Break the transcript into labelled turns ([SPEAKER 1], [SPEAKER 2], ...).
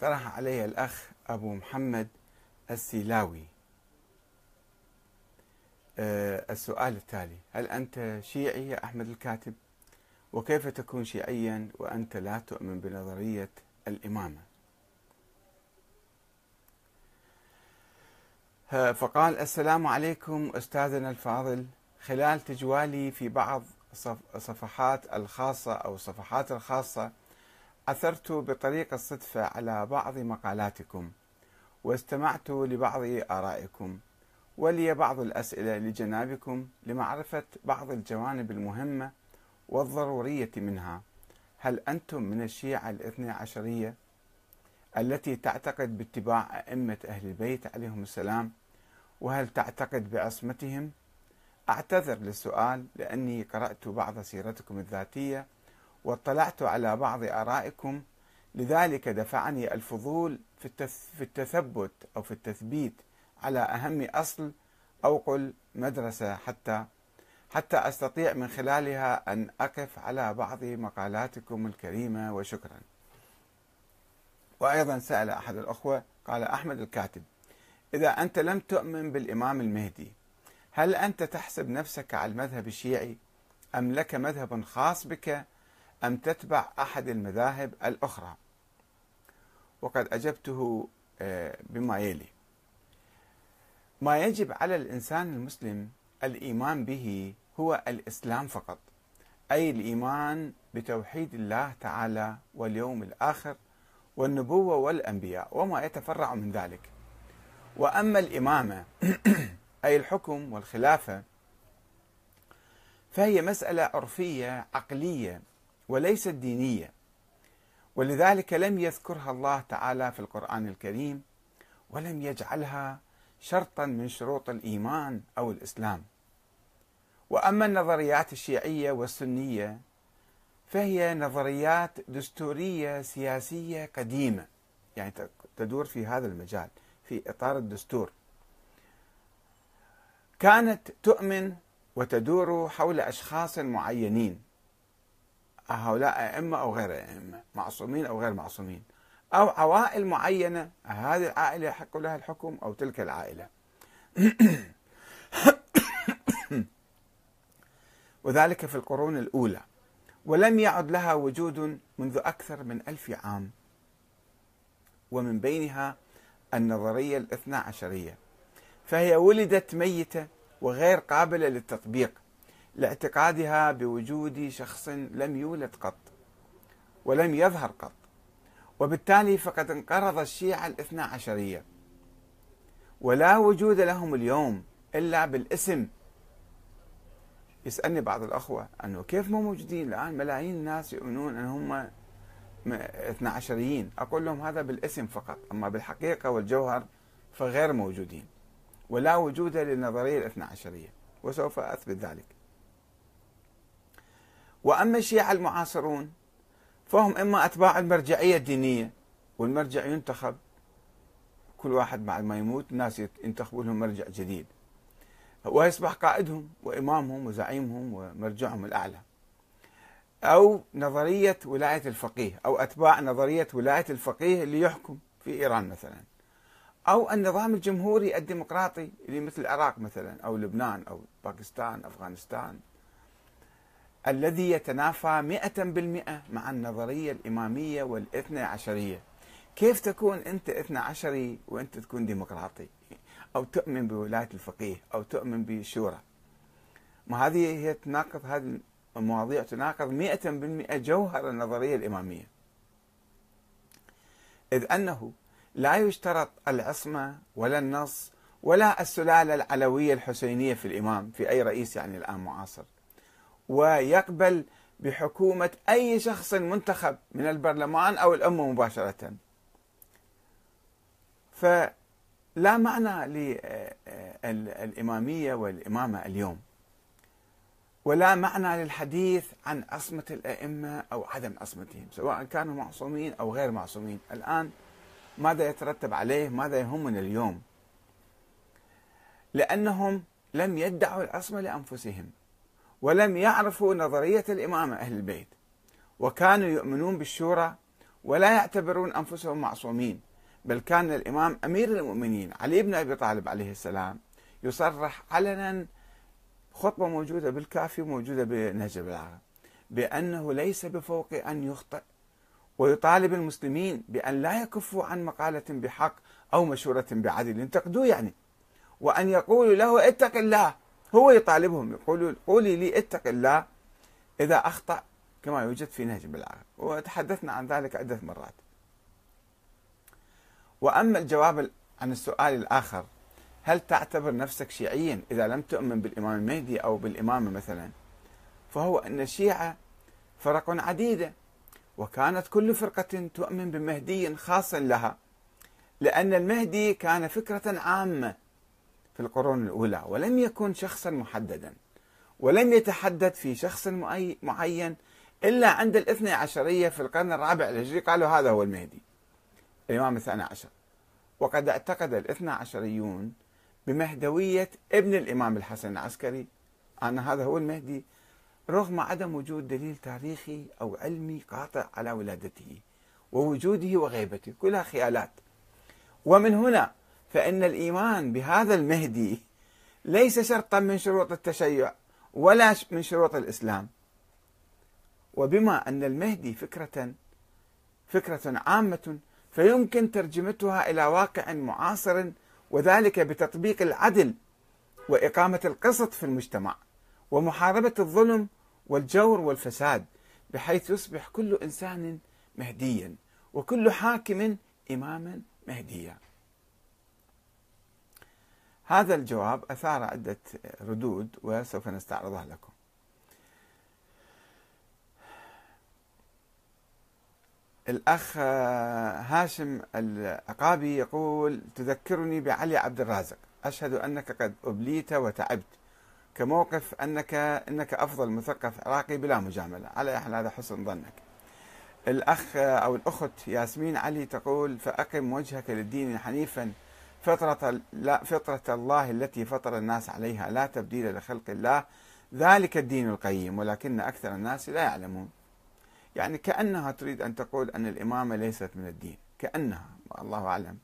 [SPEAKER 1] طرح علي الأخ أبو محمد السيلاوي. آه، السؤال التالي. هل أنت شيعي يا أحمد الكاتب؟ وكيف تكون شيعيا وأنت لا تؤمن بنظرية الإمامة؟ فقال السلام عليكم أستاذنا الفاضل. خلال تجوالي في بعض صفحات الخاصة أو صفحات الخاصة عثرت بطريق الصدفة على بعض مقالاتكم واستمعت لبعض آرائكم ولي بعض الأسئلة لجنابكم لمعرفة بعض الجوانب المهمة والضرورية منها. هل أنتم من الشيعة الاثنى عشرية التي تعتقد باتباع أئمة أهل البيت عليهم السلام؟ وهل تعتقد بعصمتهم؟ أعتذر للسؤال لأني قرأت بعض سيرتكم الذاتية واطلعت على بعض آرائكم لذلك دفعني الفضول في التثبت أو في التثبيت على أهم أصل أو قل مدرسة حتى حتى أستطيع من خلالها أن أقف على بعض مقالاتكم الكريمة وشكرا. وأيضا سأل أحد الأخوة قال أحمد الكاتب إذا أنت لم تؤمن بالإمام المهدي هل أنت تحسب نفسك على المذهب الشيعي أم لك مذهب خاص بك أم تتبع أحد المذاهب الأخرى. وقد أجبته آه، بما يلي. ما يجب على الإنسان المسلم الإيمان به هو الإسلام فقط أي الإيمان بتوحيد الله تعالى واليوم الآخر والنبوة والأنبياء وما يتفرع من ذلك. وأما الإمامة أي الحكم والخلافة فهي مسألة عرفية عقلية وليست دينية. ولذلك لم يذكرها الله تعالى في القرآن الكريم ولم يجعلها شرطا من شروط الإيمان أو الإسلام. وأما النظريات الشيعية والسنية فهي نظريات دستورية سياسية قديمة. يعني تدور في هذا المجال في إطار الدستور. كانت تؤمن وتدور حول أشخاص معينين. هؤلاء أئمة أو غير أئمة معصومين أو غير معصومين أو عوائل معينة هذه العائلة يحق لها الحكم أو تلك العائلة. وذلك في القرون الأولى ولم يعد لها وجود منذ أكثر من ألف عام. ومن بينها النظرية الاثنى عشرية فهي ولدت ميتة وغير قابلة للتطبيق. لاعتقادها بوجود شخص لم يولد قط ولم يظهر قط وبالتالي فقد انقرض الشيعة الاثنى عشرية. ولا وجود لهم اليوم إلا بالاسم. يسألني بعض الأخوة أنه كيف مو موجودين الآن؟ ملايين الناس يؤمنون أن هم اثنى عشريين. أقول لهم هذا بالاسم فقط أما بالحقيقة والجوهر فغير موجودين. ولا وجود للنظرية الاثنى عشرية وسوف أثبت ذلك. وأما الشيعة المعاصرون فهم إما أتباع المرجعية الدينية والمرجع ينتخب كل واحد بعد ما يموت الناس ينتخبوا لهم مرجع جديد. ويصبح قائدهم وإمامهم وزعيمهم ومرجعهم الأعلى. أو نظرية ولاية الفقيه أو أتباع نظرية ولاية الفقيه اللي يحكم في إيران مثلا. أو النظام الجمهوري الديمقراطي اللي مثل العراق مثلا أو لبنان أو باكستان أفغانستان. الذي يتنافى مئة بالمئة مع النظرية الإمامية والإثنى عشرية. كيف تكون أنت إثنى عشري وأنت تكون ديمقراطي؟ أو تؤمن بولاية الفقيه أو تؤمن بالشورى ما هذه هي تناقض هذه المواضيع تناقض مئة بالمئة جوهر النظرية الإمامية. إذ أنه لا يشترط العصمة ولا النص ولا السلالة العلوية الحسينية في الإمام في أي رئيس يعني الآن معاصر. ويقبل بحكومة أي شخص منتخب من البرلمان أو الأمة مباشرة. فلا معنى للإمامية والإمامة اليوم ولا معنى للحديث عن عصمة الأئمة أو عدم عصمتهم سواء كانوا معصومين أو غير معصومين. الآن ماذا يترتب عليه؟ ماذا يهمنا اليوم؟ لأنهم لم يدعوا العصمة لأنفسهم. ولم يعرفوا نظرية الإمامة أهل البيت وكانوا يؤمنون بالشورى ولا يعتبرون أنفسهم معصومين بل كان الإمام أمير المؤمنين علي بن أبي طالب عليه السلام يصرح علنا خطبة موجودة بالكافي وموجودة بنهج البلاغة بأنه ليس بفوق أن يخطئ ويطالب المسلمين بأن لا يكفوا عن مقالة بحق أو مشورة بعدل. ينتقدوه يعني وأن يقولوا له اتق الله هو يطالبهم يقول قولي لي اتق الله إذا أخطأ كما يوجد في نهج البلاغة وتحدثنا عن ذلك عدة مرات. وأما الجواب عن السؤال الآخر هل تعتبر نفسك شيعيا إذا لم تؤمن بالإمام المهدي أو بالإمامة مثلا؟ فهو أن الشيعة فرق عديدة وكانت كل فرقة تؤمن بمهدي خاص لها لأن المهدي كان فكرة عامة. في القرون الأولى ولم يكن شخصا محددا ولم يتحدد في شخص معين إلا عند الاثنى عشرية في القرن الرابع الهجري قالوا هذا هو المهدي الإمام الثاني عشر. وقد اعتقد الاثنى عشريون بمهدوية ابن الإمام الحسن العسكري أن هذا هو المهدي رغم عدم وجود دليل تاريخي أو علمي قاطع على ولادته ووجوده وغيبته. كلها خيالات. ومن هنا فإن الإيمان بهذا المهدي ليس شرطا من شروط التشيع ولا من شروط الإسلام. وبما أن المهدي فكرة فكرة عامة فيمكن ترجمتها إلى واقع معاصر وذلك بتطبيق العدل وإقامة القسط في المجتمع ومحاربة الظلم والجور والفساد بحيث يصبح كل إنسان مهديا وكل حاكم إماما مهديا. هذا الجواب أثار عدة ردود وسوف نستعرضها لكم. الأخ هاشم العقابي يقول تذكرني بعلي عبد الرازق. أشهد أنك قد أبليت وتعبت. كموقف أنك أنك أفضل مثقف عراقي بلا مجاملة. على حال هذا حسن ظنك. الأخ أو الأخت ياسمين علي تقول فأقم وجهك للدين حنيفا فطرة, لا فطرة الله التي فطر الناس عليها لا تبديل لخلق الله. ذلك الدين القيم ولكن أكثر الناس لا يعلمون. يعني كأنها تريد أن تقول أن الإمامة ليست من الدين. كأنها الله أعلم.